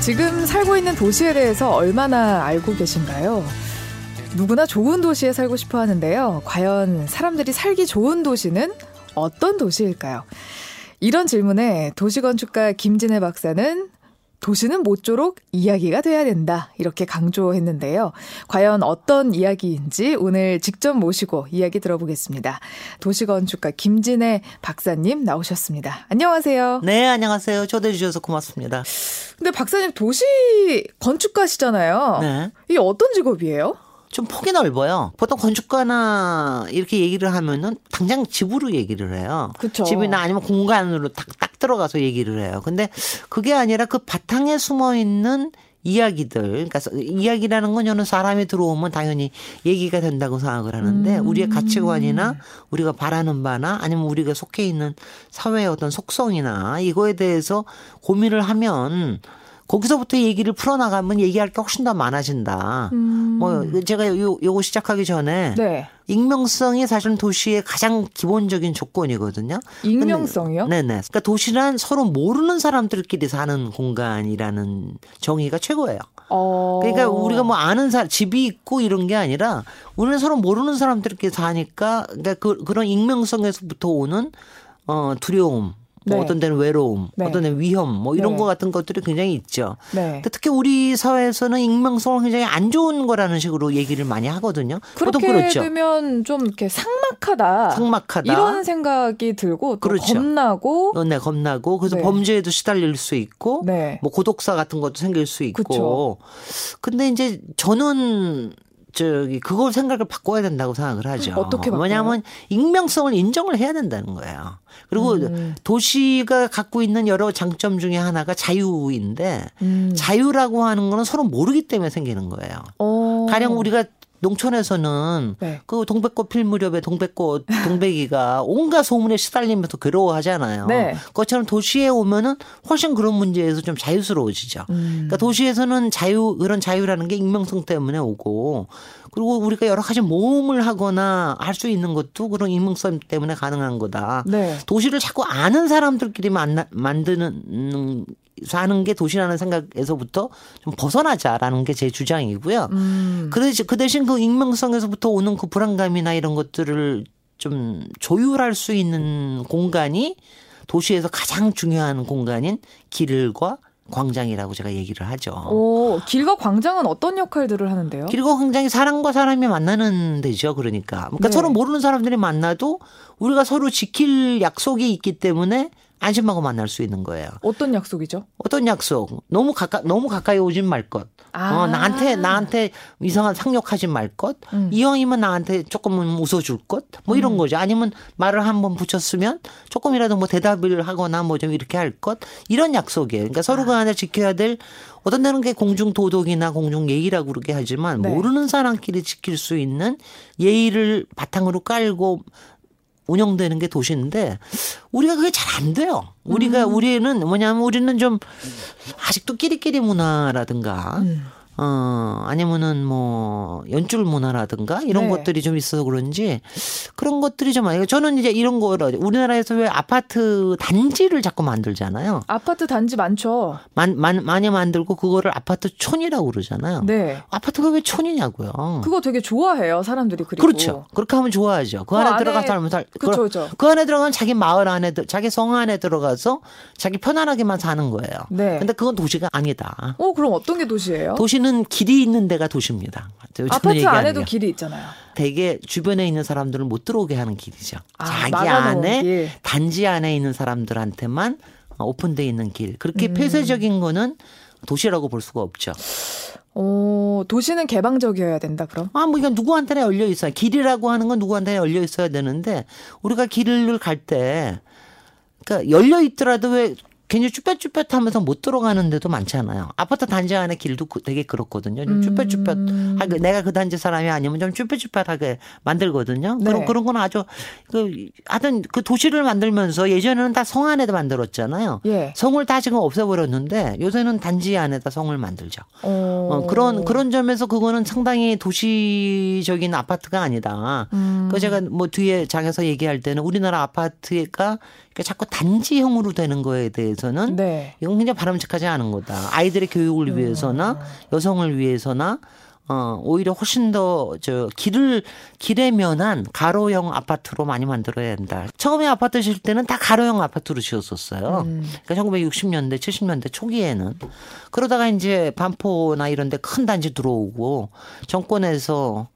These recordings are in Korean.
지금 살고 있는 도시에 대해서 얼마나 알고 계신가요? 누구나 좋은 도시에 살고 싶어 하는데요. 과연 사람들이 살기 좋은 도시는 어떤 도시일까요? 이런 질문에 도시건축가 김진애 박사는 도시는 모쪼록 이야기가 돼야 된다. 이렇게 강조했는데요. 과연 어떤 이야기인지 오늘 직접 모시고 이야기 들어보겠습니다. 도시건축가 김진애 박사님 나오셨습니다. 안녕하세요. 네, 안녕하세요. 초대해 주셔서 고맙습니다. 근데 박사님 도시 건축가시잖아요. 네. 이게 어떤 직업이에요? 좀 폭이 넓어요. 보통 건축가나 이렇게 얘기를 하면은 당장 집으로 얘기를 해요. 그쵸. 집이나 아니면 공간으로 딱, 딱 들어가서 얘기를 해요. 근데 그게 아니라 그 바탕에 숨어 있는 이야기들, 그러니까 이야기라는 건 저는 사람이 들어오면 당연히 얘기가 된다고 생각을 하는데 음. 우리의 가치관이나 우리가 바라는 바나 아니면 우리가 속해 있는 사회의 어떤 속성이나 이거에 대해서 고민을 하면 거기서부터 얘기를 풀어나가면 얘기할 게 훨씬 더 많아진다. 음. 뭐 제가 요 요거 시작하기 전에 네. 익명성이 사실은 도시의 가장 기본적인 조건이거든요. 익명성이요? 네네. 그러니까 도시란 서로 모르는 사람들끼리 사는 공간이라는 정의가 최고예요. 어. 그러니까 우리가 뭐 아는 사람 집이 있고 이런 게 아니라 우리는 서로 모르는 사람들끼리 사니까 그러니까 그, 그런 익명성에서부터 오는 어 두려움 뭐 네. 어떤 데는 외로움, 네. 어떤 데는 위험, 뭐 이런 네. 거 같은 것들이 굉장히 있죠. 네. 특히 우리 사회에서는 익명성을 굉장히 안 좋은 거라는 식으로 얘기를 많이 하거든요. 그렇게 그렇죠. 되면 좀 이렇게 삭막하다, 삭막하다 이런 생각이 들고 또 그렇죠. 겁나고, 어, 네, 겁나고 그래서 네. 범죄에도 시달릴 수 있고, 네. 뭐 고독사 같은 것도 생길 수 있고. 그쵸. 근데 이제 저는 저기 그걸 생각을 바꿔야 된다고 생각을 하죠. 어떻게 바꿔요? 왜냐하면 익명성을 인정을 해야 된다는 거예요. 그리고 음. 도시가 갖고 있는 여러 장점 중에 하나가 자유인데 음. 자유라고 하는 거는 서로 모르기 때문에 생기는 거예요. 오. 가령 우리가 농촌에서는 네. 그 동백꽃 필 무렵에 동백꽃 동백이가 온갖 소문에 시달리면서 괴로워하잖아요. 네. 그것처럼 도시에 오면은 훨씬 그런 문제에서 좀 자유스러워지죠. 음. 그러니까 도시에서는 자유 그런 자유라는 게 익명성 때문에 오고 그리고 우리가 여러 가지 모험을 하거나 할 수 있는 것도 그런 익명성 때문에 가능한 거다. 네. 도시를 자꾸 아는 사람들끼리 만나, 만드는 사는 게 도시라는 생각에서부터 좀 벗어나자라는 게 제 주장이고요. 음. 그, 대신, 그 대신 그 익명성에서부터 오는 그 불안감이나 이런 것들을 좀 조율할 수 있는 공간이 도시에서 가장 중요한 공간인 길과 광장이라고 제가 얘기를 하죠. 오, 길과 광장은 어떤 역할들을 하는데요? 길과 광장이 사람과 사람이 만나는 데죠. 그러니까. 그러니까 네. 서로 모르는 사람들이 만나도 우리가 서로 지킬 약속이 있기 때문에 안심하고 만날 수 있는 거예요. 어떤 약속이죠? 어떤 약속? 너무 가까 너무 가까이 오진 말 것. 아. 어, 나한테 나한테 이상한 상욕하지 말 것. 음. 이왕이면 나한테 조금은 웃어줄 것. 뭐 이런 음. 거죠. 아니면 말을 한번 붙였으면 조금이라도 뭐 대답을 하거나 뭐 좀 이렇게 할 것. 이런 약속이에요. 그러니까 서로 간에 아. 지켜야 될 어떤 데는 게 공중 도덕이나 공중 예의라고 그렇게 하지만 네. 모르는 사람끼리 지킬 수 있는 예의를 바탕으로 깔고 운영되는 게 도시인데 우리가 그게 잘 안 돼요. 우리가 음. 우리는 뭐냐면 우리는 좀 아직도 끼리끼리 문화라든가 음. 어, 아니면은 뭐 연출 문화라든가 이런 네. 것들이 좀 있어서 그런지 그런 것들이 좀 아니고 저는 이제 이런 거를 우리나라에서 왜 아파트 단지를 자꾸 만들잖아요. 아파트 단지 많죠. 많, 많, 많이 만들고 그거를 아파트 촌이라고 그러잖아요. 네. 아파트가 왜 촌이냐고요. 그거 되게 좋아해요, 사람들이 그리고. 그렇죠. 그렇게 하면 좋아하죠. 그, 그 안에, 안에 들어가서 살면 살. 그렇죠, 그렇죠. 그 안에 들어가면 자기 마을 안에 자기 성 안에 들어가서 자기 편안하게만 사는 거예요. 네. 근데 그건 도시가 아니다. 어, 그럼 어떤 게 도시예요? 도시는 도시는 길이 있는 데가 도시입니다. 아파트 안에도 길이 있잖아요. 대개 주변에 있는 사람들을 못 들어오게 하는 길이죠. 아, 자기 안에 길. 단지 안에 있는 사람들한테만 오픈돼 있는 길. 그렇게 음. 폐쇄적인 거는 도시라고 볼 수가 없죠. 어, 도시는 개방적이어야 된다, 그럼? 아, 뭐, 이건 누구한테나 열려 있어요. 길이라고 하는 건 누구한테나 열려 있어야 되는데, 우리가 길을 갈 때, 그러니까 열려 있더라도 왜 괜히 쭈뼛쭈뼛하면서 못 들어가는 데도 많잖아요. 아파트 단지 안에 길도 그 되게 그렇거든요. 좀 쭈뼛쭈뼛하게 음. 내가 그 단지 사람이 아니면 좀 쭈뼛쭈뼛하게 만들거든요. 네. 그럼 그런 건 아주 그 하여튼 그 도시를 만들면서 예전에는 다 성 안에도 만들었잖아요. 예. 성을 다 지금 없애버렸는데 요새는 단지 안에다 성을 만들죠. 어, 그런 그런 점에서 그거는 상당히 도시적인 아파트가 아니다. 음. 그 제가 뭐 뒤에 장에서 얘기할 때는 우리나라 아파트가 자꾸 단지형으로 되는 거에 대해서 위해서는 네. 이건 굉장히 바람직하지 않은 거다. 아이들의 교육을 음. 위해서나 여성을 위해서나 어, 오히려 훨씬 더, 저, 길을, 길에 면한 가로형 아파트로 많이 만들어야 된다. 처음에 아파트 지을 때는 다 가로형 아파트로 지었었어요. 음. 그러니까 1960년대, 70년대 초기에는. 그러다가 이제 반포나 이런 데 큰 단지 들어오고 정권에서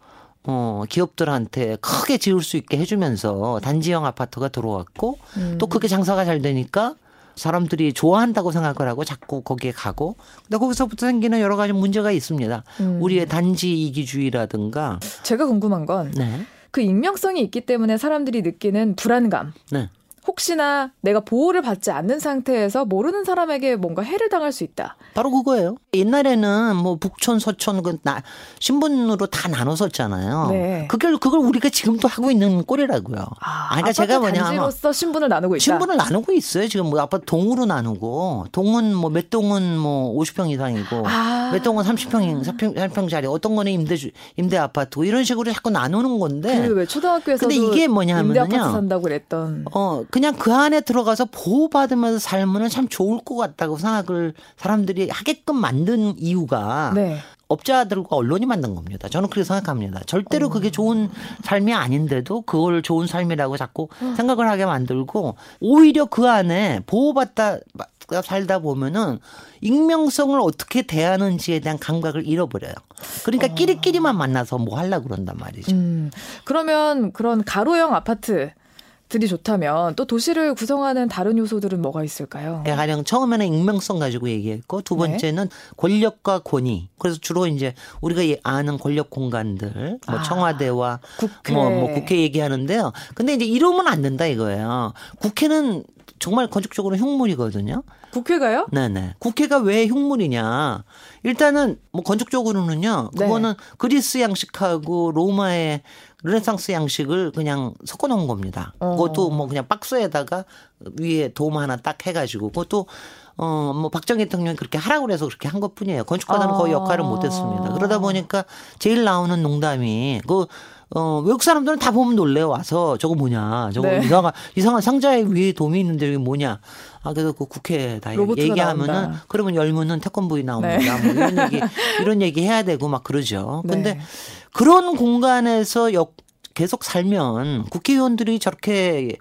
어, 기업들한테 크게 지을 수 있게 해주면서 단지형 아파트가 들어왔고 음. 또 그게 장사가 잘 되니까 사람들이 좋아한다고 생각을 하고 자꾸 거기에 가고 근데 거기서부터 생기는 여러 가지 문제가 있습니다. 음. 우리의 단지 이기주의라든가 제가 궁금한 건그 네. 그 익명성이 있기 때문에 사람들이 느끼는 불안감. 네. 혹시나 내가 보호를 받지 않는 상태에서 모르는 사람에게 뭔가 해를 당할 수 있다. 바로 그거예요. 옛날에는 뭐 북촌, 서촌 그 나, 신분으로 다 나눴었잖아요. 네. 그걸 그걸 우리가 지금도 하고 있는 꼴이라고요. 아, 그러니까 제가 뭐냐 단지로서 신분을 나누고 있다. 신분을 나누고 있어요. 지금 뭐 아파트 동으로 나누고 동은 뭐 몇 동은 뭐 50평 이상이고 아. 몇 동은 30평, 30평, 30평짜리 어떤 거는 임대 임대 아파트 이런 식으로 자꾸 나누는 건데. 그왜 초등학교에서 근데 이게 뭐냐면요. 임대 아파트 산다고 그랬던. 어 그냥 그 안에 들어가서 보호받으면서 살면 참 좋을 것 같다고 생각을 사람들이 하게끔 만든 이유가 네. 업자들과 언론이 만든 겁니다. 저는 그렇게 생각합니다. 절대로 그게 어. 좋은 삶이 아닌데도 그걸 좋은 삶이라고 자꾸 생각을 하게 만들고 오히려 그 안에 보호받다 살다 보면은 익명성을 어떻게 대하는지에 대한 감각을 잃어버려요. 그러니까 어. 끼리끼리만 만나서 뭐 하려고 그런단 말이죠. 음. 그러면 그런 가로형 아파트 들이 좋다면 또 도시를 구성하는 다른 요소들은 뭐가 있을까요? 네, 가령 처음에는 익명성 가지고 얘기했고 두 네. 번째는 네. 권력과 권위. 그래서 주로 이제 우리가 아는 권력 공간들, 뭐 아, 청와대와 국회. 뭐, 뭐 국회 얘기하는데요. 근데 이제 이러면 안 된다 이거예요. 국회는 정말 건축적으로 흉물이거든요. 국회가요? 네네. 국회가 왜 흉물이냐. 일단은 뭐 건축적으로는요. 네. 그거는 네. 그리스 양식하고 로마의 르네상스 양식을 그냥 섞어 놓은 겁니다. 어. 그것도 뭐 그냥 박스에다가 위에 돔 하나 딱 해가지고 그것도 어, 뭐, 박정희 대통령이 그렇게 하라고 그래서 그렇게 한 것 뿐이에요. 건축가들은 거의 역할을 못 했습니다. 그러다 보니까 제일 나오는 농담이, 그, 어, 외국 사람들은 다 보면 놀래요. 와서 저거 뭐냐. 저거 네. 이상한, 이상한 상자에 위에 돔이 있는데 이게 뭐냐. 아, 그래서 그 국회에다 얘기하면은 나온다. 그러면 열무는 태권부이 나옵니다. 네. 뭐 이런 얘기, 이런 얘기 해야 되고 막 그러죠. 네. 근데 네. 그런 공간에서 역, 계속 살면 국회의원들이 저렇게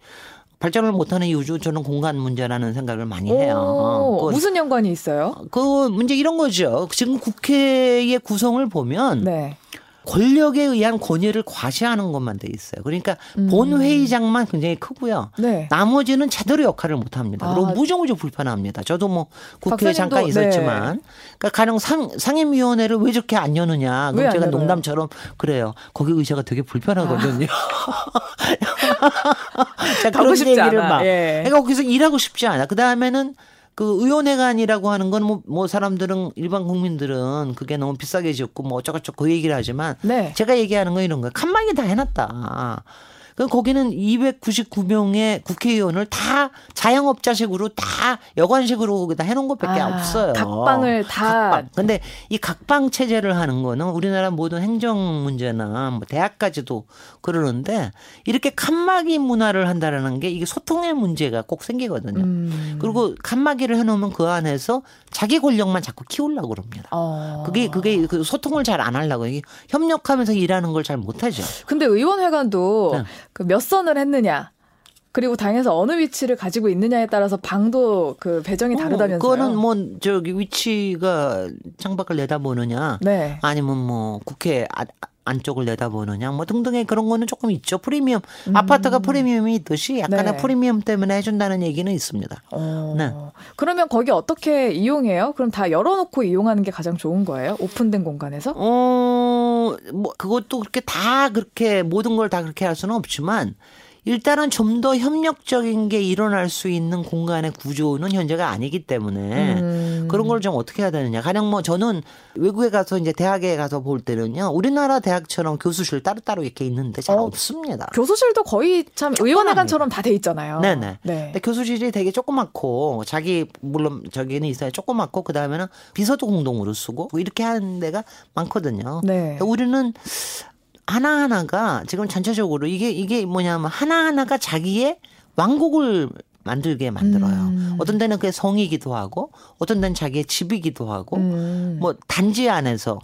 발전을 못하는 이유 저는 공간 문제라는 생각을 많이 해요. 오, 무슨 연관이 있어요? 그 문제 이런 거죠. 지금 국회의 구성을 보면 네. 권력에 의한 권위를 과시하는 것만 돼 있어요. 그러니까 음. 본 회의장만 굉장히 크고요. 네. 나머지는 제대로 역할을 못 합니다. 그리고 아. 무정무정 불편합니다. 저도 뭐 국회에 잠깐 네. 있었지만 네. 그러니까 가령 상, 상임위원회를 왜 저렇게 안 여느냐. 그럼 제가 농담처럼 그래요. 거기 의사가 되게 불편하거든요. 아. 자, 그런 얘기를 않아. 막. 예. 그러니까 거기서 일하고 싶지 않아. 그 다음에는 그 의원회관이라고 하는 건뭐 뭐 사람들은 일반 국민들은 그게 너무 비싸게 지었고 뭐 어쩌고저쩌고 그 얘기를 하지만 네. 제가 얘기하는 건 이런 거예요. 칸막이 다 해놨다. 그 거기는 299명의 국회의원을 다 자영업자식으로 다 여관식으로 거기다 해놓은 것밖에 아, 없어요. 각방을 다. 각방. 근데 이 각방 체제를 하는 거는 우리나라 모든 행정 문제나 뭐 대학까지도 그러는데 이렇게 칸막이 문화를 한다라는 게 이게 소통의 문제가 꼭 생기거든요. 음. 그리고 칸막이를 해놓으면 그 안에서 자기 권력만 자꾸 키우려고 그럽니다. 어. 그게 그게 그 소통을 잘 안 하려고 협력하면서 일하는 걸 잘 못하죠. 근데 의원회관도 네. 그 몇 선을 했느냐. 그리고 당에서 어느 위치를 가지고 있느냐에 따라서 방도 그 배정이 어, 다르다면서요. 그거는 뭐 저기 위치가 창밖을 내다보느냐, 네. 아니면 뭐 국회 아, 안쪽을 내다보느냐 뭐 등등의 그런 거는 조금 있죠. 프리미엄 음. 아파트가 프리미엄이 있듯이 약간의 네. 프리미엄 때문에 해준다는 얘기는 있습니다. 어. 네. 그러면 거기 어떻게 이용해요? 그럼 다 열어놓고 이용하는 게 가장 좋은 거예요? 오픈된 공간에서? 어, 뭐 그것도 그렇게 다 그렇게 모든 걸 다 그렇게 할 수는 없지만 일단은 좀 더 협력적인 게 일어날 수 있는 공간의 구조는 현재가 아니기 때문에 음. 그런 걸 좀 어떻게 해야 되느냐. 가령 뭐 저는 외국에 가서 이제 대학에 가서 볼 때는요. 우리나라 대학처럼 교수실 따로따로 이렇게 있는데 잘 어, 없습니다. 교수실도 거의 참 의원회관처럼 다 돼 있잖아요. 네네. 네. 근데 교수실이 되게 조그맣고 자기 물론 저기는 있어요. 조그맣고 그다음에는 비서도 공동으로 쓰고 뭐 이렇게 하는 데가 많거든요. 네. 우리는 하나하나가 지금 전체적으로 이게 이게 뭐냐면 하나하나가 자기의 왕국을 만들게 만들어요. 음. 어떤 데는 그게 성이기도 하고 어떤 데는 자기의 집이기도 하고 음. 뭐 단지 안에서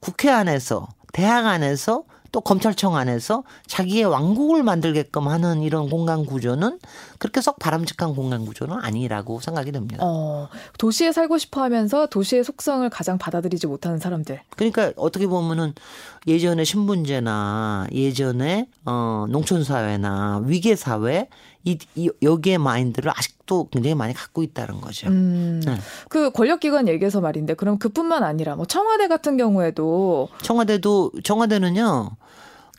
국회 안에서 대학 안에서 또 검찰청 안에서 자기의 왕국을 만들게끔 하는 이런 공간 구조는 그렇게 썩 바람직한 공간 구조는 아니라고 생각이 됩니다. 어, 도시에 살고 싶어 하면서 도시의 속성을 가장 받아들이지 못하는 사람들. 그러니까 어떻게 보면은 예전에 신분제나 예전에 어 농촌 사회나 위계 사회 이, 이 여기에 마인드를 아직도 굉장히 많이 갖고 있다는 거죠. 음, 네. 그 권력기관 얘기해서 말인데 그럼 그뿐만 아니라 뭐 청와대 같은 경우에도 청와대도 청와대는요.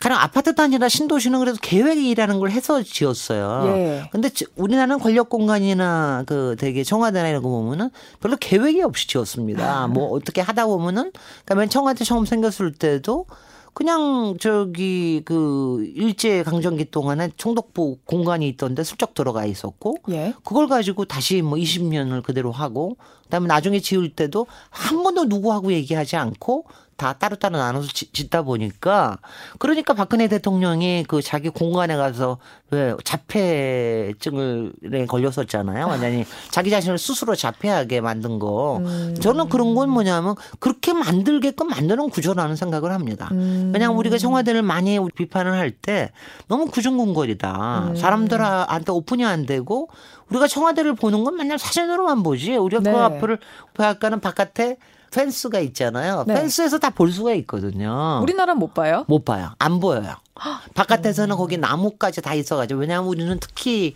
가령 아파트 단지나 신도시는 그래도 계획이라는 걸 해서 지었어요. 예. 근데 우리나라는 권력 공간이나 그 되게 청와대나 이런 거 보면은 별로 계획이 없이 지었습니다. 아. 뭐 어떻게 하다 보면은 그러면 청와대 처음 생겼을 때도 그냥 저기 그 일제 강점기 동안에 총독부 공간이 있던데 슬쩍 들어가 있었고 예. 그걸 가지고 다시 뭐 20년을 그대로 하고 그다음에 나중에 지을 때도 한 번도 누구하고 얘기하지 않고 다 따로따로 나눠서 짓다 보니까 그러니까 박근혜 대통령이 그 자기 공간에 가서 왜 자폐증을 걸렸었잖아요. 완전히 자기 자신을 스스로 자폐하게 만든 거. 음. 저는 그런 건 뭐냐면 그렇게 만들게끔 만드는 구조라는 생각을 합니다. 음. 왜냐하면 우리가 청와대를 많이 비판을 할 때 너무 구중궁궐이다. 음. 사람들한테 오픈이 안 되고 우리가 청와대를 보는 건 맨날 사진으로만 보지. 우리가 그 네. 그 앞을 보약가는 바깥에 펜스가 있잖아요. 네. 펜스에서 다 볼 수가 있거든요. 우리나라는 못 봐요? 못 봐요. 안 보여요. 바깥에서는 거기 나무까지 다 있어가지고 왜냐하면 우리는 특히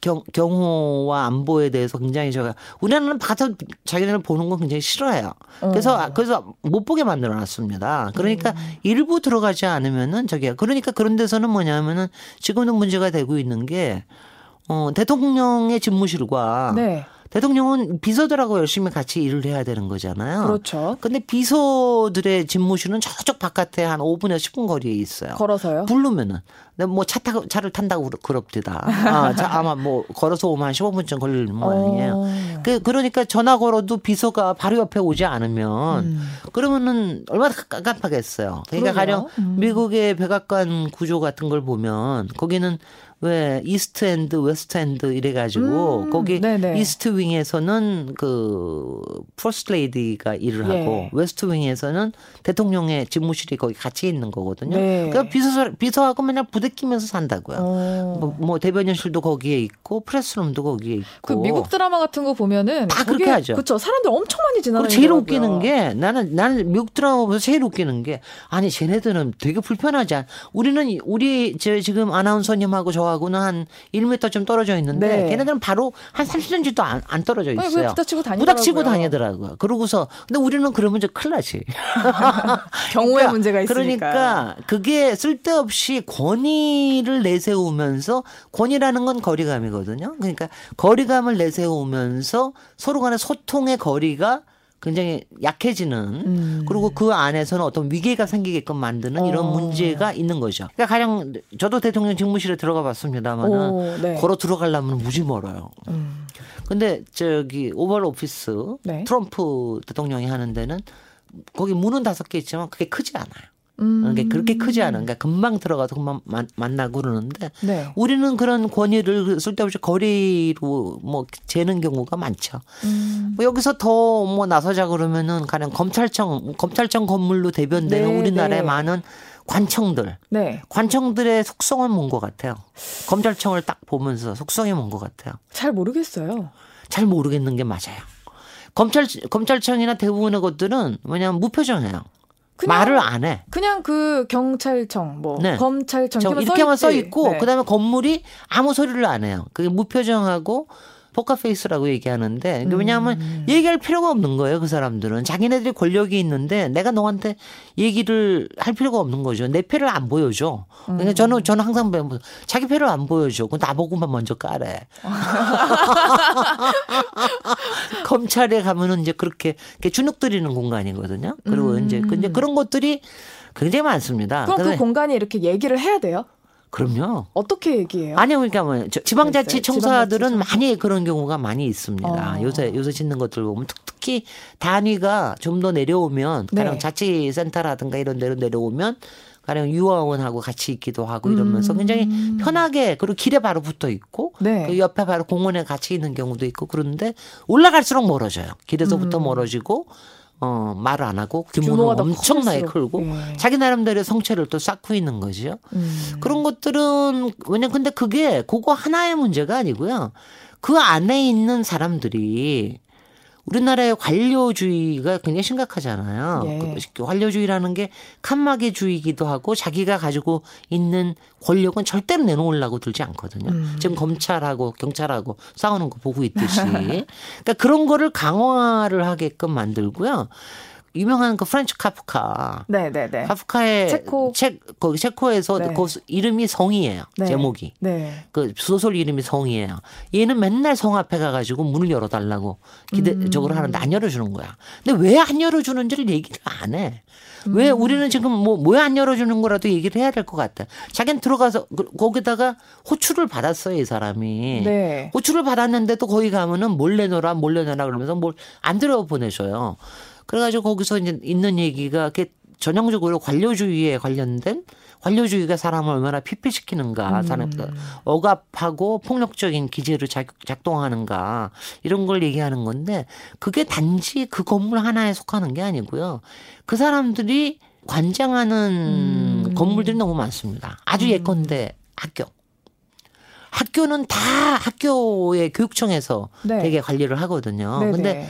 경, 경호와 안보에 대해서 굉장히 제가 우리나라는 바깥 자기네를 보는 건 굉장히 싫어해요. 그래서 어. 그래서 못 보게 만들어 놨습니다. 그러니까 음. 일부 들어가지 않으면은 저기 그러니까 그런 데서는 뭐냐면은 지금도 문제가 되고 있는 게 어, 대통령의 집무실과 네. 대통령은 비서들하고 열심히 같이 일을 해야 되는 거잖아요. 그렇죠. 근데 비서들의 집무실은 저쪽 바깥에 한 5분에서 10분 거리에 있어요. 걸어서요? 부르면은. 뭐차 타고 차를 탄다고 그럽디다. 아, 자, 아마 뭐 걸어서 오면 한 15분쯤 걸릴 모양이에요. 어. 그 그러니까 전화 걸어도 비서가 바로 옆에 오지 않으면 음. 그러면은 얼마나 깝깝하겠어요. 그러니까 가령 음. 미국의 백악관 구조 같은 걸 보면 거기는 왜 East End, West End 이래 가지고 음, 거기 네네. East Wing에서는 그 퍼스트레이디가 일을 예. 하고 West Wing에서는 대통령의 집무실이 거기 같이 있는 거거든요. 네. 그러니까 비서 비서하고 맨날 부대끼면서 산다고요. 어. 뭐, 뭐, 대변인실도 거기에 있고 press room도 거기에 있고. 그 미국 드라마 같은 거 보면은 다 그렇게 하죠. 그렇죠. 사람들 엄청 많이 지나다니고 제일 웃기는 게 나는 나는 미국 드라마 보면서 제일 웃기는 게 아니 쟤네들은 되게 불편하지 않. 우리는 우리 저 지금 아나운서님하고 저 저하고는 한 1m 좀 떨어져 있는데 네. 걔네들은 바로 한 30cm도 안, 안 떨어져 있어요. 아니, 부닥치고 다니더라고요. 부닥치고 다니더라고요. 그러고서 근데 우리는 그러면 이제 큰일 나지. 경우의 그러니까, 문제가 있으니까. 그러니까 그게 쓸데없이 권위 를 내세우면서 권위라는 건 거리감이거든요. 그러니까 거리감을 내세우면서 서로 간의 소통의 거리가 굉장히 약해지는 음. 그리고 그 안에서는 어떤 위계가 생기게끔 만드는 이런 어. 문제가 있는 거죠. 그러니까 가령 저도 대통령 직무실에 들어가 봤습니다만은 네. 걸어 들어가려면 무지 멀어요. 음. 근데 저기 오벌 오피스 네. 트럼프 대통령이 하는 데는 거기 문은 다섯 개 있지만 그게 크지 않아요. 음. 그러니까 그렇게 크지 않은 그러니까 금방 들어가서 금방 만나고 그러는데 네. 우리는 그런 권위를 쓸데없이 거리로 뭐 재는 경우가 많죠. 음. 뭐 여기서 더 뭐 나서자 그러면은 가령 검찰청 검찰청 건물로 대변되는 네, 우리나라의 네. 많은 관청들, 네. 관청들의 속성은 뭔 것 같아요. 검찰청을 딱 보면서 속성이 뭔 것 같아요. 잘 모르겠어요. 잘 모르겠는 게 맞아요. 검찰 검찰청이나 대부분의 것들은 뭐냐면 무표정해요. 말을 안 해. 그냥 그 경찰청, 뭐 네. 검찰청 이렇게만 써 있고 네. 그다음에 건물이 아무 소리를 안 해요. 그게 무표정하고 포카페이스라고 얘기하는데 음. 왜냐하면 얘기할 필요가 없는 거예요 그 사람들은 자기네들이 권력이 있는데 내가 너한테 얘기를 할 필요가 없는 거죠 내 패를 안 보여줘 그러니까 음. 저는 저는 항상 배우면 자기 패를 안 보여줘 그 나보고만 먼저 까래 검찰에 가면은 이제 그렇게 주눅 들이는 공간이거든요 그리고 음. 이제 근데 그런 것들이 굉장히 많습니다. 그럼 그 공간이 이렇게 얘기를 해야 돼요? 그럼요. 어떻게 얘기해요? 아니요, 그러니까 뭐 지방자치 청사들은 지방자치 많이 그런 경우가 많이 있습니다. 어. 요새 요새 짓는 것들 보면 특히 단위가 좀 더 내려오면 네. 가령 자치센터라든가 이런 데로 내려오면 가령 유아원하고 같이 있기도 하고 이러면서 음. 굉장히 편하게 그리고 길에 바로 붙어 있고 네. 그 옆에 바로 공원에 같이 있는 경우도 있고 그런데 올라갈수록 멀어져요. 길에서부터 음. 멀어지고 어, 말을 안 하고 규모는 엄청나게 크고 예. 자기 나름대로 성체를 또 쌓고 있는 거죠. 음. 그런 것들은 왜냐 근데 그게 그거 하나의 문제가 아니고요. 그 안에 있는 사람들이 우리나라의 관료주의가 굉장히 심각하잖아요. 예. 그 관료주의라는 게 칸막이주의이기도 하고 자기가 가지고 있는 권력은 절대로 내놓으려고 들지 않거든요. 음. 지금 검찰하고 경찰하고 싸우는 거 보고 있듯이. 그러니까 그런 거를 강화를 하게끔 만들고요. 유명한 그 프란츠 카프카. 네네네. 네, 네. 카프카의 체코. 책 거기 체코에서 네. 그 이름이 성이에요. 네. 제목이. 네. 그 소설 이름이 성이에요. 얘는 맨날 성 앞에 가가지고 문을 열어달라고 기대적으로 음. 하는데 안 열어주는 거야. 근데 왜 안 열어주는지를 얘기를 안 해. 왜 음. 우리는 지금 뭐 왜 안 열어주는 거라도 얘기를 해야 될 것 같아. 자기는 들어가서 그, 거기다가 호출을 받았어요 이 사람이. 네. 호출을 받았는데도 거기 가면은 몰래 넣어라 몰래 넣어라 그러면서 뭘 안 들어 보내줘요. 그래가지고 거기서 이제 있는 얘기가 그 전형적으로 관료주의에 관련된 관료주의가 사람을 얼마나 피폐시키는가, 음. 사람 억압하고 폭력적인 기제로 작동하는가 이런 걸 얘기하는 건데 그게 단지 그 건물 하나에 속하는 게 아니고요. 그 사람들이 관장하는 음. 건물들이 너무 많습니다. 아주 음. 예컨대 학교. 학교는 다 학교의 교육청에서 네. 되게 관리를 하거든요. 네네. 근데 뭐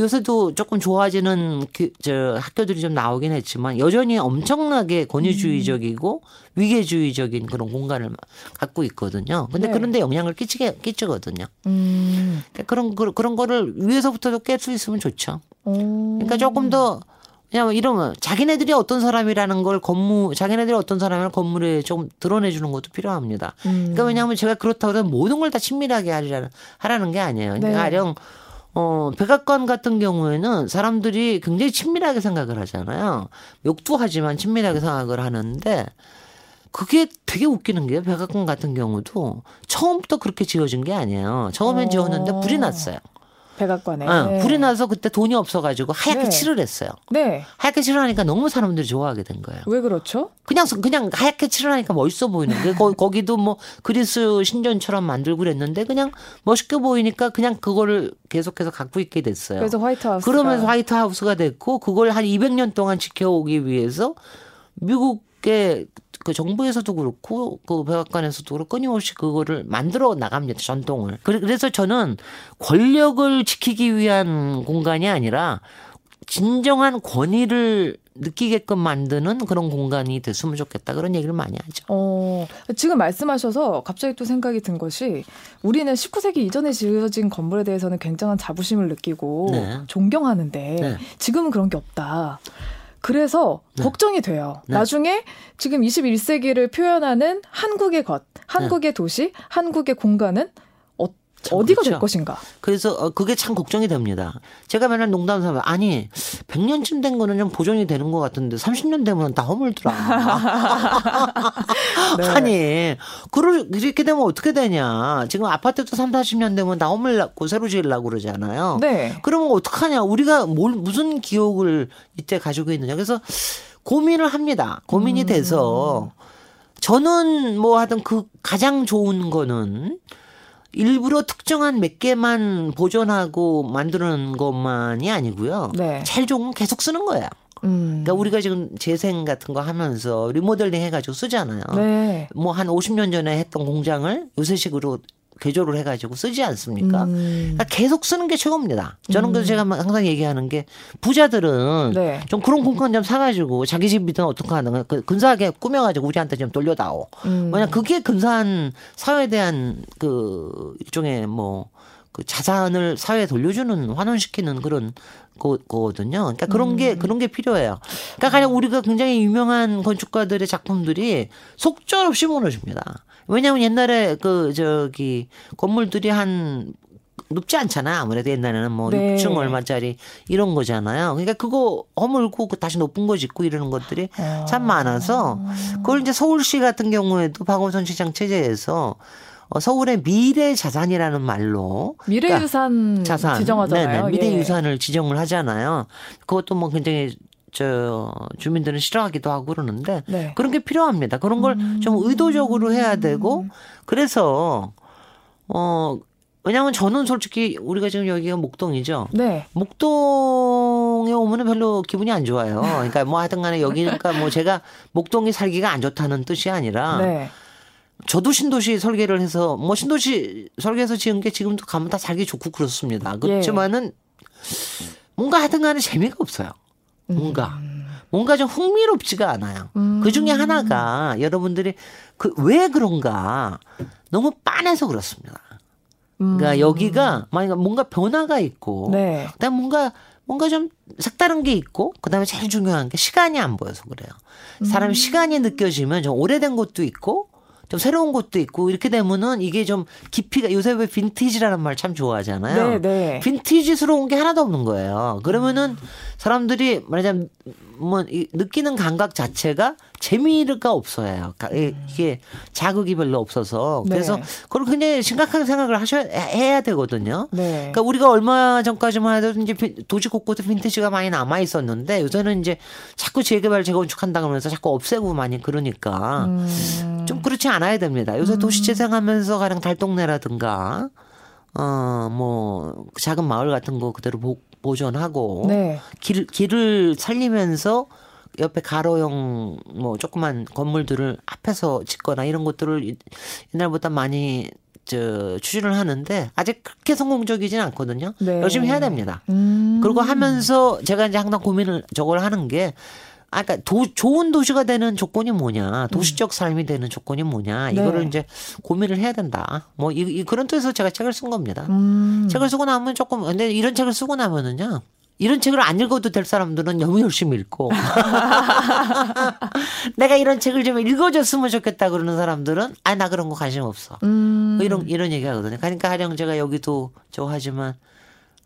요새도 조금 좋아지는 그, 저 학교들이 좀 나오긴 했지만 여전히 엄청나게 권위주의적이고 음. 위계주의적인 그런 공간을 갖고 있거든요. 근데 네. 그런데 영향을 끼치게 끼치거든요. 음. 그러니까 그런 그, 그런 거를 위에서부터도 깰 수 있으면 좋죠. 오. 그러니까 조금 더 그냥 이러면 자기네들이 어떤 사람이라는 걸 건물 자기네들이 어떤 사람을 건물에 좀 드러내 주는 것도 필요합니다. 음. 그러니까 왜냐하면 제가 그렇다고 해서 모든 걸 다 친밀하게 하라는 하라는 게 아니에요. 그러니까 네. 가령 어, 백악관 같은 경우에는 사람들이 굉장히 친밀하게 생각을 하잖아요. 욕도 하지만 친밀하게 생각을 하는데 그게 되게 웃기는 게 백악관 같은 경우도 처음부터 그렇게 지어진 게 아니에요. 처음엔 지었는데 불이 났어요. 백악관에. 어, 네. 불이 나서 그때 돈이 없어가지고 하얗게 네. 칠을 했어요. 네. 하얗게 칠하니까 너무 사람들이 좋아하게 된 거예요. 왜 그렇죠? 그냥 그냥 하얗게 칠하니까 멋있어 보이는 게 거, 거기도 뭐 그리스 신전처럼 만들고 그랬는데 그냥 멋있게 보이니까 그냥 그거를 계속해서 갖고 있게 됐어요. 그래서 화이트하우스. 그러면서 화이트하우스가 됐고 그걸 한 200년 동안 지켜오기 위해서 미국 의그 정부에서도 그렇고 그 백악관에서도 그렇고 끊임없이 그거를 만들어 나갑니다. 전통을. 그래서 저는 권력을 지키기 위한 공간이 아니라 진정한 권위를 느끼게끔 만드는 그런 공간이 됐으면 좋겠다 그런 얘기를 많이 하죠. 어, 지금 말씀하셔서 갑자기 또 생각이 든 것이 우리는 19세기 이전에 지어진 건물에 대해서는 굉장한 자부심을 느끼고 네. 존경하는데 네. 지금은 그런 게 없다. 그래서 네. 걱정이 돼요. 네. 나중에 지금 21세기를 표현하는 한국의 것, 한국의 네. 도시, 한국의 공간은 어디가 그렇죠. 될 것인가. 그래서 어, 그게 참 걱정이 됩니다. 제가 맨날 농담 삼아 아니 100년쯤 된 거는 좀 보존이 되는 것 같은데 30년 되면 다 허물더라. 네. 아니 그럴 이렇게 되면 어떻게 되냐. 지금 아파트도 3, 40년 되면 다 허물고 새로 지으려고 그러잖아요. 네. 그러면 어떡하냐. 우리가 뭘 무슨 기억을 이때 가지고 있느냐. 그래서 고민을 합니다. 고민이 음. 돼서 저는 뭐 하든 그 가장 좋은 거는 일부러 특정한 몇 개만 보존하고 만드는 것만이 아니고요. 네. 제일 좋은 건 계속 쓰는 거예요. 음. 그러니까 우리가 지금 재생 같은 거 하면서 리모델링 해가지고 쓰잖아요. 네. 뭐한 50년 전에 했던 공장을 요새식으로 개조를 해가지고 쓰지 않습니까? 음. 그러니까 계속 쓰는 게 최고입니다. 저는 그래서 음. 제가 항상 얘기하는 게 부자들은 네. 좀 그런 공간 좀 사가지고 자기 집이든 어떻게 하든 그 근사하게 꾸며가지고 우리한테 좀 돌려다오. 음. 왜냐 그게 근사한 사회에 대한 그 일종의 뭐그 자산을 사회에 돌려주는 환원시키는 그런 거, 거거든요. 그러니까 그런 게 음. 그런 게 필요해요. 그러니까 가령 우리가 굉장히 유명한 건축가들의 작품들이 속절없이 무너집니다. 왜냐하면 옛날에 그 저기 건물들이 한 높지 않잖아. 아무래도 옛날에는 뭐 네. 6층 얼마짜리 이런 거잖아요. 그러니까 그거 허물고 그 다시 높은 거 짓고 이러는 것들이 아. 참 많아서 그걸 이제 서울시 같은 경우에도 박원순 시장 체제에서 어, 서울의 미래 자산이라는 말로 미래유산 그러니까 자산 지정하잖아요. 네네, 미래유산을 예. 지정을 하잖아요. 그것도 뭐 굉장히 저 주민들은 싫어하기도 하고 그러는데 네. 그런 게 필요합니다. 그런 걸좀 음. 의도적으로 해야 되고 그래서 어 왜냐하면 저는 솔직히 우리가 지금 여기가 목동이죠. 네. 목동에 오면은 별로 기분이 안 좋아요. 그러니까 뭐 하여튼간에 여기니까 뭐 제가 목동이 살기가 안 좋다는 뜻이 아니라. 네. 저도 신도시 설계를 해서 뭐 신도시 설계해서 지은 게 지금도 가면 다 살기 좋고 그렇습니다. 그렇지만은 뭔가 하여튼간에 재미가 없어요. 뭔가. 음. 뭔가 좀 흥미롭지가 않아요. 음. 그 중에 하나가 여러분들이 그 왜 그런가 너무 빤해서 그렇습니다. 그러니까 음. 여기가 만약 뭔가 변화가 있고 네. 그다음 뭔가 뭔가 좀 색다른 게 있고 그다음에 제일 중요한 게 시간이 안 보여서 그래요. 사람이 음. 시간이 느껴지면 좀 오래된 것도 있고 좀 새로운 것도 있고 이렇게 되면은 이게 좀 깊이가 요새 왜 빈티지라는 말 참 좋아하잖아요. 네, 네. 빈티지스러운 게 하나도 없는 거예요. 그러면은 사람들이 말하자면 뭐 느끼는 감각 자체가 재미가 없어요. 이게 자극이 별로 없어서 그래서 네. 그걸 굉장히 심각하게 생각을 하셔야 해야 되거든요. 네. 그러니까 우리가 얼마 전까지만 해도 이제 도시 곳곳에 빈티지가 많이 남아 있었는데 요새는 이제 자꾸 재개발 재건축한다 그러면서 자꾸 없애고 많이 그러니까 음. 좀 그렇지 않아야 됩니다. 요새 도시 음. 재생하면서 가령 달동네라든가 어, 뭐, 작은 마을 같은 거 그대로 보, 보존하고, 네. 길, 길을 살리면서 옆에 가로형 뭐 조그만 건물들을 앞에서 짓거나 이런 것들을 옛날보다 많이 저 추진을 하는데 아직 그렇게 성공적이진 않거든요. 네. 열심히 해야 됩니다. 음. 그리고 하면서 제가 이제 항상 고민을 저걸 하는 게 아까 그러니까 도, 좋은 도시가 되는 조건이 뭐냐, 도시적 삶이 되는 조건이 뭐냐, 이거를 네. 이제 고민을 해야 된다. 뭐 이, 이 그런 뜻에서 제가 책을 쓴 겁니다. 음. 책을 쓰고 나면 조금 근데 이런 책을 쓰고 나면은요. 이런 책을 안 읽어도 될 사람들은 너무 열심히 읽고 내가 이런 책을 좀 읽어줬으면 좋겠다 그러는 사람들은 아 나 그런 거 관심 없어 음. 뭐 이런 이런 얘기 하거든요. 그러니까 하령 제가 여기도 저 하지만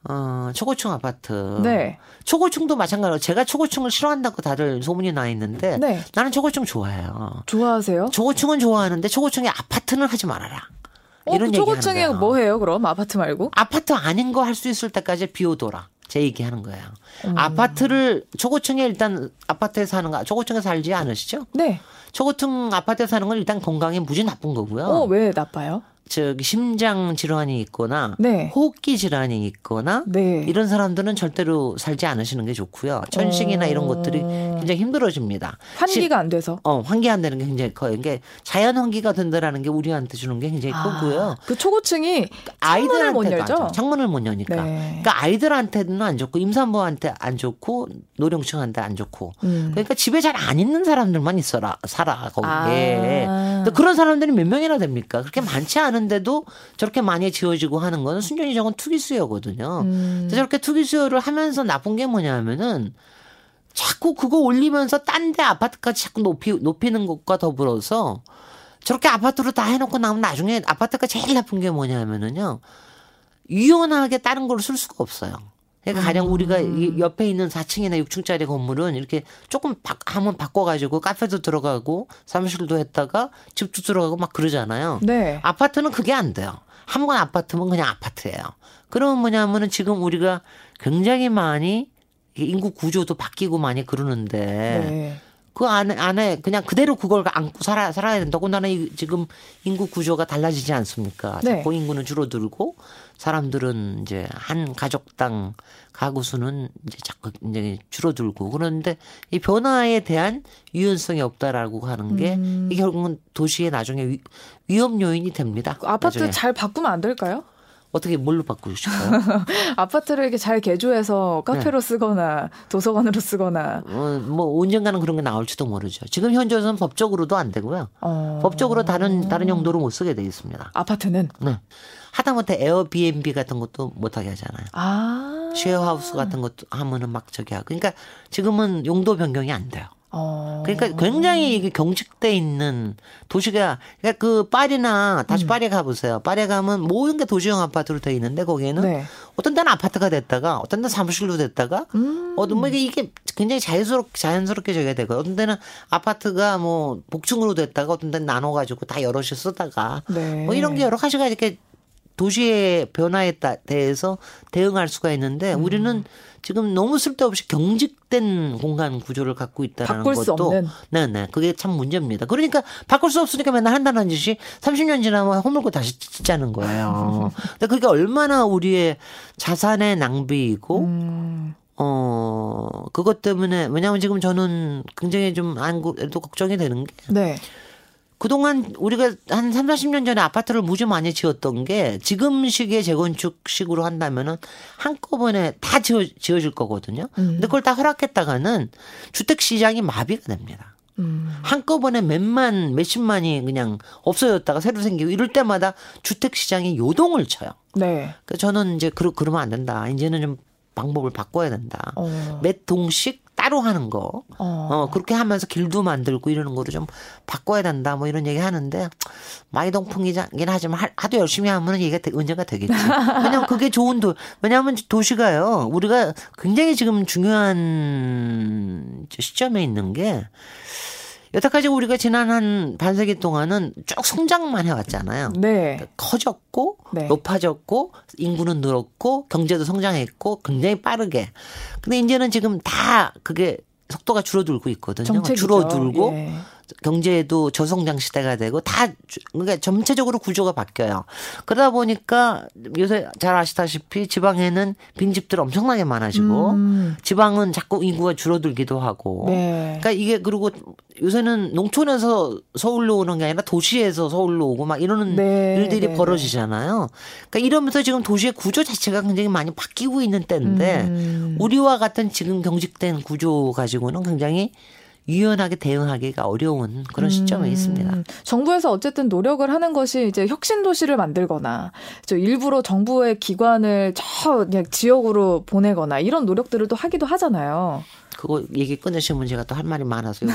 어, 초고층 아파트. 네. 초고층도 마찬가지로 제가 초고층을 싫어한다고 다들 소문이 나 있는데 네. 나는 초고층 좋아해요. 좋아하세요? 초고층은 좋아하는데 초고층에 아파트는 하지 말아라. 어, 이런 그 초고층에 뭐 해요? 그럼 아파트 말고? 아파트 아닌 거 할 수 있을 때까지 비워둬라. 제 얘기하는 거예요. 음. 아파트를 초고층에 일단 아파트에 사는 거 초고층에 살지 않으시죠? 네. 초고층 아파트에 사는 건 일단 건강에 무지 나쁜 거고요. 어, 왜 나빠요? 저기 심장 질환이 있거나 네. 호흡기 질환이 있거나 네. 이런 사람들은 절대로 살지 않으시는 게 좋고요. 천식이나 어... 이런 것들이 굉장히 힘들어집니다. 환기가 시, 안 돼서? 어, 환기 안 되는 게 굉장히 커요. 이게 자연 환기가 된다라는 게 우리한테 주는 게 굉장히 아, 크고요. 그 초고층이 창문을 못 열죠? 창문을 못 여니까. 네. 그러니까 아이들한테는 안 좋고 임산부한테 안 좋고 노령층한테 안 좋고. 음. 그러니까 집에 잘 안 있는 사람들만 있어라 살아 거기에. 아. 그런 사람들이 몇 명이나 됩니까? 그렇게 많지 않은 하는데도 저렇게 많이 지어지고 하는 거는 순전히 저건 투기 수요거든요. 음. 저렇게 투기 수요를 하면서 나쁜 게 뭐냐면은 자꾸 그거 올리면서 딴 데 아파트까지 자꾸 높이, 높이는 것과 더불어서 저렇게 아파트로 다 해놓고 나면 나중에 아파트가 제일 나쁜 게 뭐냐면은요. 유연하게 다른 걸 쓸 수가 없어요. 그러니까 가령 음. 우리가 옆에 있는 4층이나 6층짜리 건물은 이렇게 조금 바, 한번 바꿔가지고 카페도 들어가고 사무실도 했다가 집도 들어가고 막 그러잖아요. 네. 아파트는 그게 안 돼요. 한 번 아파트면 그냥 아파트예요. 그러면 뭐냐면은 지금 우리가 굉장히 많이 인구 구조도 바뀌고 많이 그러는데 네. 그 안에, 안에 그냥 그대로 그걸 안고 살아, 살아야 된다고 나는 지금 인구 구조가 달라지지 않습니까? 네. 자꾸 인구는 줄어들고 사람들은 이제 한 가족당 가구 수는 이제 자꾸 이제 줄어들고 그런데 이 변화에 대한 유연성이 없다라고 하는 게 음. 이게 결국은 도시의 나중에 위, 위험 요인이 됩니다. 그 아파트 나중에. 잘 바꾸면 안 될까요? 어떻게 뭘로 바꾸고 싶어요? 아파트를 이렇게 잘 개조해서 카페로 네. 쓰거나 도서관으로 쓰거나 어, 뭐 언젠가는 그런 게 나올지도 모르죠. 지금 현재는 법적으로도 안 되고요. 어... 법적으로 다른 다른 용도로 못 쓰게 돼 있습니다. 아파트는 네. 하다못해 에어비앤비 같은 것도 못하게 하잖아요. 아. 쉐어하우스 같은 것도 하면은 막 저기 하고. 그러니까 지금은 용도 변경이 안 돼요. 어. 그러니까 굉장히 이게 경직돼 있는 도시가 그러니까 그 파리나 다시 음. 파리 가보세요. 파리 가면 모든 게 도시형 아파트로 돼 있는데 거기에는 네. 어떤 데는 아파트가 됐다가 어떤 데는 사무실로 됐다가 음. 어떤 뭐 이게 굉장히 자연스럽게 자연스럽게 저게 되고 어떤 데는 아파트가 뭐 복층으로 됐다가 어떤 데는 나눠 가지고 다 여럿이 쓰다가 네. 뭐 이런 게 여러 가지가 이렇게 도시의 변화에 대해서 대응할 수가 있는데 음. 우리는 지금 너무 쓸데없이 경직된 공간 구조를 갖고 있다는 것도 네네 그게 참 문제입니다. 그러니까 바꿀 수 없으니까 맨날 한다는 짓이 30년 지나면 허물고 다시 짓자는 거예요. 근데 그게 얼마나 우리의 자산의 낭비이고 음. 어 그것 때문에 왜냐하면 지금 저는 굉장히 좀안 그래도 걱정이 되는 게 네. 그동안 우리가 한 3, 40년 전에 아파트를 무지 많이 지었던 게 지금 시기에 재건축식으로 한다면은 한꺼번에 다 지어, 지어질 거거든요. 음. 근데 그걸 다 허락했다가는 주택 시장이 마비가 됩니다. 음. 한꺼번에 몇만, 몇십만이 그냥 없어졌다가 새로 생기고 이럴 때마다 주택 시장이 요동을 쳐요. 네. 그러니까 저는 이제 그러, 그러면 안 된다. 이제는 좀 방법을 바꿔야 된다. 어. 몇 동씩 따로 하는 거. 어. 어. 그렇게 하면서 길도 만들고 이러는 거를 좀 바꿔야 된다. 뭐 이런 얘기 하는데 많이 동풍이긴 하지만 하도 열심히 하면 얘기가 은제가 되겠지. 왜냐면 그게 좋은 도, 왜냐하면 도시가요. 우리가 굉장히 지금 중요한 시점에 있는 게 여태까지 우리가 지난 한 반세기 동안은 쭉 성장만 해왔잖아요. 네. 그러니까 커졌고 네. 높아졌고 인구는 늘었고 경제도 성장했고 굉장히 빠르게. 근데 이제는 지금 다 그게 속도가 줄어들고 있거든요. 정책이죠. 줄어들고 예. 경제도 저성장 시대가 되고 다 그러니까 전체적으로 구조가 바뀌어요. 그러다 보니까 요새 잘 아시다시피 지방에는 빈집들 엄청나게 많아지고 음. 지방은 자꾸 인구가 줄어들기도 하고. 네. 그러니까 이게 그리고 요새는 농촌에서 서울로 오는 게 아니라 도시에서 서울로 오고 막 이러는 네. 일들이 네. 벌어지잖아요. 그러니까 이러면서 지금 도시의 구조 자체가 굉장히 많이 바뀌고 있는 때인데 음. 우리와 같은 지금 경직된 구조 가지고는 굉장히 유연하게 대응하기가 어려운 그런 시점에 음, 있습니다. 정부에서 어쨌든 노력을 하는 것이 이제 혁신 도시를 만들거나 저 일부러 정부의 기관을 저 지역으로 보내거나 이런 노력들을 또 하기도 하잖아요. 그거 얘기 끊으시면 제가 또 할 말이 많아서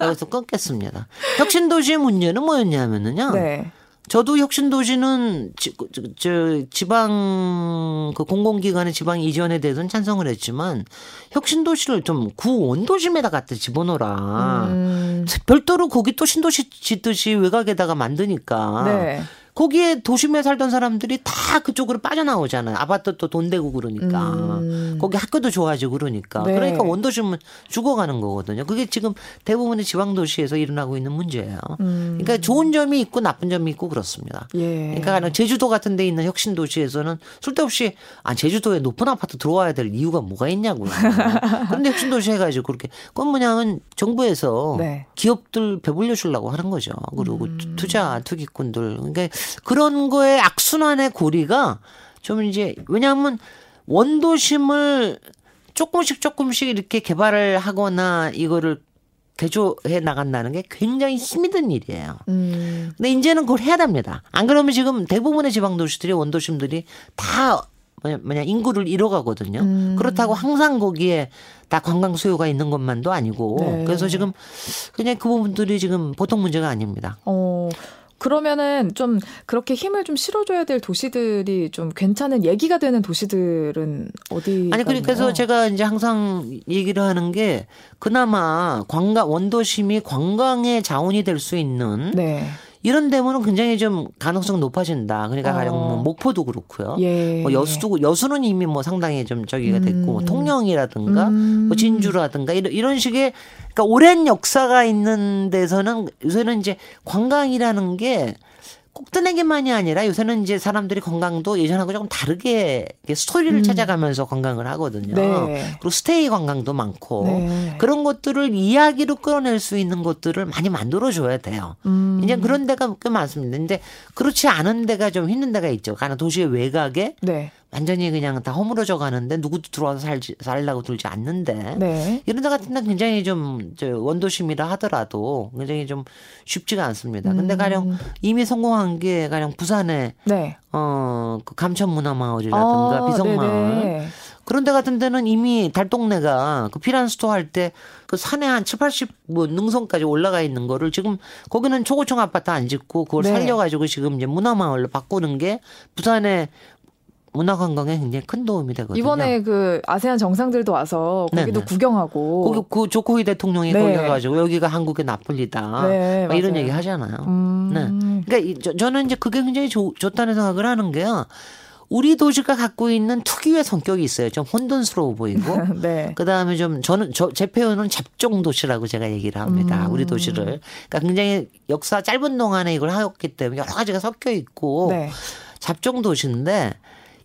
여기서 끊겠습니다. 혁신 도시의 문제는 뭐였냐면은요. 네. 저도 혁신도시는 지, 저, 지방 그 공공기관의 지방 이전에 대해서는 찬성을 했지만 혁신도시를 좀 구 원도심에다 갖다 집어넣어라. 음. 별도로 거기 또 신도시 짓듯이 외곽에다가 만드니까. 네. 거기에 도심에 살던 사람들이 다 그쪽으로 빠져나오잖아요. 아파트 또돈 되고 그러니까. 음. 거기 학교도 좋아지고 그러니까. 네. 그러니까 원도심은 죽어가는 거거든요. 그게 지금 대부분의 지방도시에서 일어나고 있는 문제예요. 음. 그러니까 좋은 점이 있고 나쁜 점이 있고 그렇습니다. 예. 그러니까 제주도 같은 데 있는 혁신도시에서는 쓸데없이 아, 제주도에 높은 아파트 들어와야 될 이유가 뭐가 있냐고요. 그런데 혁신도시 해가지고 그렇게. 그건 뭐냐면 정부에서 네. 기업들 배불려 주려고 하는 거죠. 그리고 음. 투자 투기꾼들. 그러니까 그런 거에 악순환의 고리가 좀 이제 왜냐하면 원도심을 조금씩 조금씩 이렇게 개발을 하거나 이거를 개조해 나간다는 게 굉장히 힘이 든 일이에요. 음. 근데 이제는 그걸 해야 됩니다. 안 그러면 지금 대부분의 지방 도시들이 원도심들이 다 뭐냐, 뭐냐 인구를 잃어가거든요. 음. 그렇다고 항상 거기에 다 관광 수요가 있는 것만도 아니고 네. 그래서 지금 그냥 그 부분들이 지금 보통 문제가 아닙니다. 어. 그러면은 좀 그렇게 힘을 좀 실어줘야 될 도시들이 좀 괜찮은 얘기가 되는 도시들은 어디? 아니 그러니까 제가 이제 항상 얘기를 하는 게 그나마 관광 원도심이 관광의 자원이 될 수 있는 네. 이런 데면은 굉장히 좀 가능성 높아진다. 그러니까 어. 가령 뭐 목포도 그렇고요. 예. 뭐 여수도 여수는 이미 뭐 상당히 좀 저기가 됐고 뭐 음. 통영이라든가 음. 뭐 진주라든가 이런 이런 식의 그러니까 오랜 역사가 있는 데서는 요새는 이제 관광이라는 게 꼭뜨내기만이 아니라 요새는 이제 사람들이 건강도 예전하고 조금 다르게 스토리를 음. 찾아가면서 관광을 하거든요. 네. 그리고 스테이 관광도 많고 네. 그런 것들을 이야기로 끌어낼 수 있는 것들을 많이 만들어줘야 돼요. 음. 이제 그런 데가 꽤 많습니다. 근데 그렇지 않은 데가 좀 힘든 데가 있죠. 가나 도시의 외곽에 네. 완전히 그냥 다 허물어져 가는데 누구도 들어와서 살지, 살라고 들지 않는데 네. 이런 데 같은 데 굉장히 좀저 원도심이라 하더라도 굉장히 좀 쉽지가 않습니다. 근데 음. 가령 이미 성공한 게 가령 부산에 네. 어 그 감천문화마을이라든가 아, 비성마을 네네. 그런 데 같은 데는 이미 달동네가 그 피란스토 할때 그 산에 한 7, 80 뭐 능선까지 올라가 있는 거를 지금 거기는 초고층 아파트 안 짓고 그걸 네. 살려가지고 지금 이제 문화마을로 바꾸는 게 부산에 문화 관광에 굉장히 큰 도움이 되거든요. 이번에 그 아세안 정상들도 와서 거기도 네네. 구경하고 거기 그 조코이 대통령이 네. 거기 가가지고 여기가 한국의 나폴리다 네, 이런 얘기 하잖아요. 음. 네. 그러니까 저, 저는 이제 그게 굉장히 좋, 좋다는 생각을 하는 게요. 우리 도시가 갖고 있는 특유의 성격이 있어요. 좀 혼돈스러워 보이고. 네. 그 다음에 좀 저는 저, 제 표현은 잡종 도시라고 제가 얘기를 합니다. 음. 우리 도시를. 그러니까 굉장히 역사 짧은 동안에 이걸 하였기 때문에 여러 가지가 섞여 있고 네. 잡종 도시인데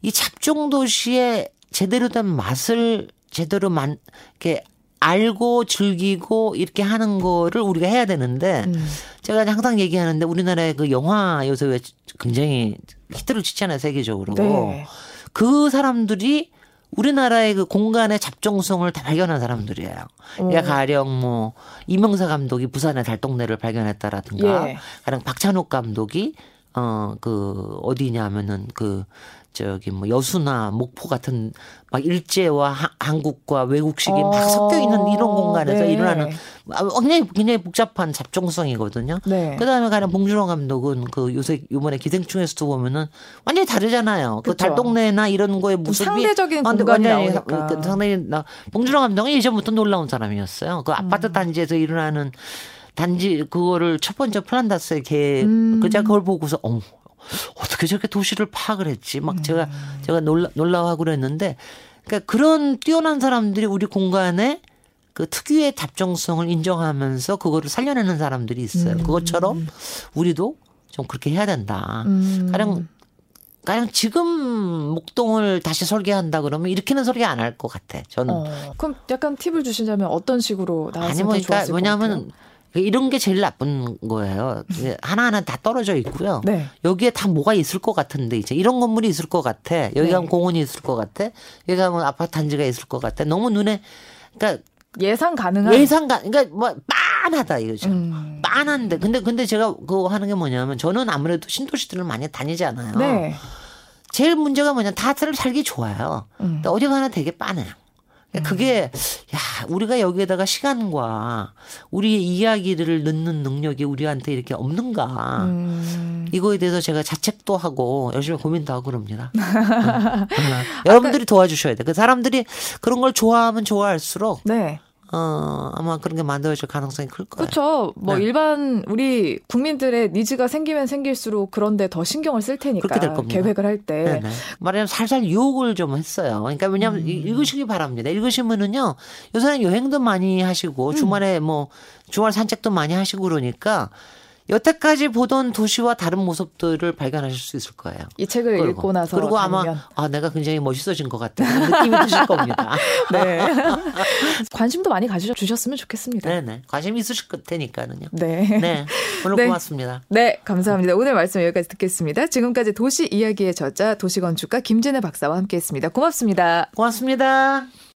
이 잡종 도시의 제대로 된 맛을 제대로 만 이렇게 알고 즐기고 이렇게 하는 거를 우리가 해야 되는데 음. 제가 항상 얘기하는데 우리나라의 그 영화 요새 굉장히 히트를 치잖아요 세계적으로 네. 그 사람들이 우리나라의 그 공간의 잡종성을 다 발견한 사람들이에요. 오. 그러니까 가령 뭐 이명사 감독이 부산의 달동네를 발견했다라든가 예. 가령 박찬욱 감독이 어그 어디냐면은 그 저기 뭐 여수나 목포 같은 막 일제와 하, 한국과 외국식이 어. 막 섞여 있는 이런 공간에서 네. 일어나는 아, 굉장히 굉장히 복잡한 잡종성이거든요. 네. 그다음에 가령 봉준호 감독은 그 요새 이번에 기생충에서도 보면은 완전히 다르잖아요. 그 달동네나 이런 거에 모습이 상대적인 아, 공간이 나오니까. 그 상당히 나 봉준호 감독은 예전부터 놀라운 사람이었어요. 그 아파트 음. 단지에서 일어나는 단지 그거를 첫 번째 플란다스의 개 음. 그자 그걸 보고서 어머 어떻게 저렇게 도시를 파악을 했지? 막 제가 음. 제가 놀라 놀라워하고 그랬는데 그러니까 그런 뛰어난 사람들이 우리 공간에 그 특유의 잡정성을 인정하면서 그거를 살려내는 사람들이 있어요. 음. 그것처럼 우리도 좀 그렇게 해야 된다. 음. 가령 가령 지금 목동을 다시 설계한다 그러면 이렇게는 설계 안 할 것 같아. 저는. 어, 그럼 약간 팁을 주신다면 어떤 식으로 나왔으면 아니 뭐 그러니까 왜냐하면 이런 게 제일 나쁜 거예요. 하나하나 다 떨어져 있고요. 네. 여기에 다 뭐가 있을 것 같은데 이제 이런 건물이 있을 것 같아. 여기 네. 가면 공원이 있을 것 같아. 여기 가면 아파트 단지가 있을 것 같아. 너무 눈에 그러니까 예상 가능한 예상 가 그러니까 뭐 빤하다 이거죠. 음. 빤한데 근데 근데 제가 그거 하는 게 뭐냐면 저는 아무래도 신도시들을 많이 다니잖아요. 네. 제일 문제가 뭐냐 다들 살기 좋아요. 음. 어디 가나 되게 빤해요. 그러니까 그게 야 우리가 여기에다가 시간과 우리의 이야기들을 넣는 능력이 우리한테 이렇게 없는가 음. 이거에 대해서 제가 자책도 하고 열심히 고민도 하고 그럽니다. 여러분들이 도와주셔야 돼. 그 사람들이 그런 걸 좋아하면 좋아할수록 네. 어, 아마 그런 게 만들어질 가능성이 클 거예요. 그렇죠. 뭐 네. 일반 우리 국민들의 니즈가 생기면 생길수록 그런데 더 신경을 쓸 테니까 그렇게 될 겁니다. 계획을 할 때. 네네. 말하자면 살살 유혹을 좀 했어요. 그러니까 왜냐하면 음. 읽으시기 바랍니다. 읽으시면은요 요새는 여행도 많이 하시고 음. 주말에 뭐 주말 산책도 많이 하시고 그러니까 여태까지 보던 도시와 다른 모습들을 발견하실 수 있을 거예요. 이 책을 그리고, 읽고 나서 그리고. 아마 아 내가 굉장히 멋있어진 것 같은 느낌이 드실 겁니다. 네. 관심도 많이 가져주셨으면 좋겠습니다. 네네. 관심 있으실 테니까는요. 네. 네. 오늘 네. 고맙습니다. 네, 감사합니다. 오늘 말씀 여기까지 듣겠습니다. 지금까지 도시 이야기의 저자 도시건축가 김진애 박사와 함께했습니다. 고맙습니다. 고맙습니다.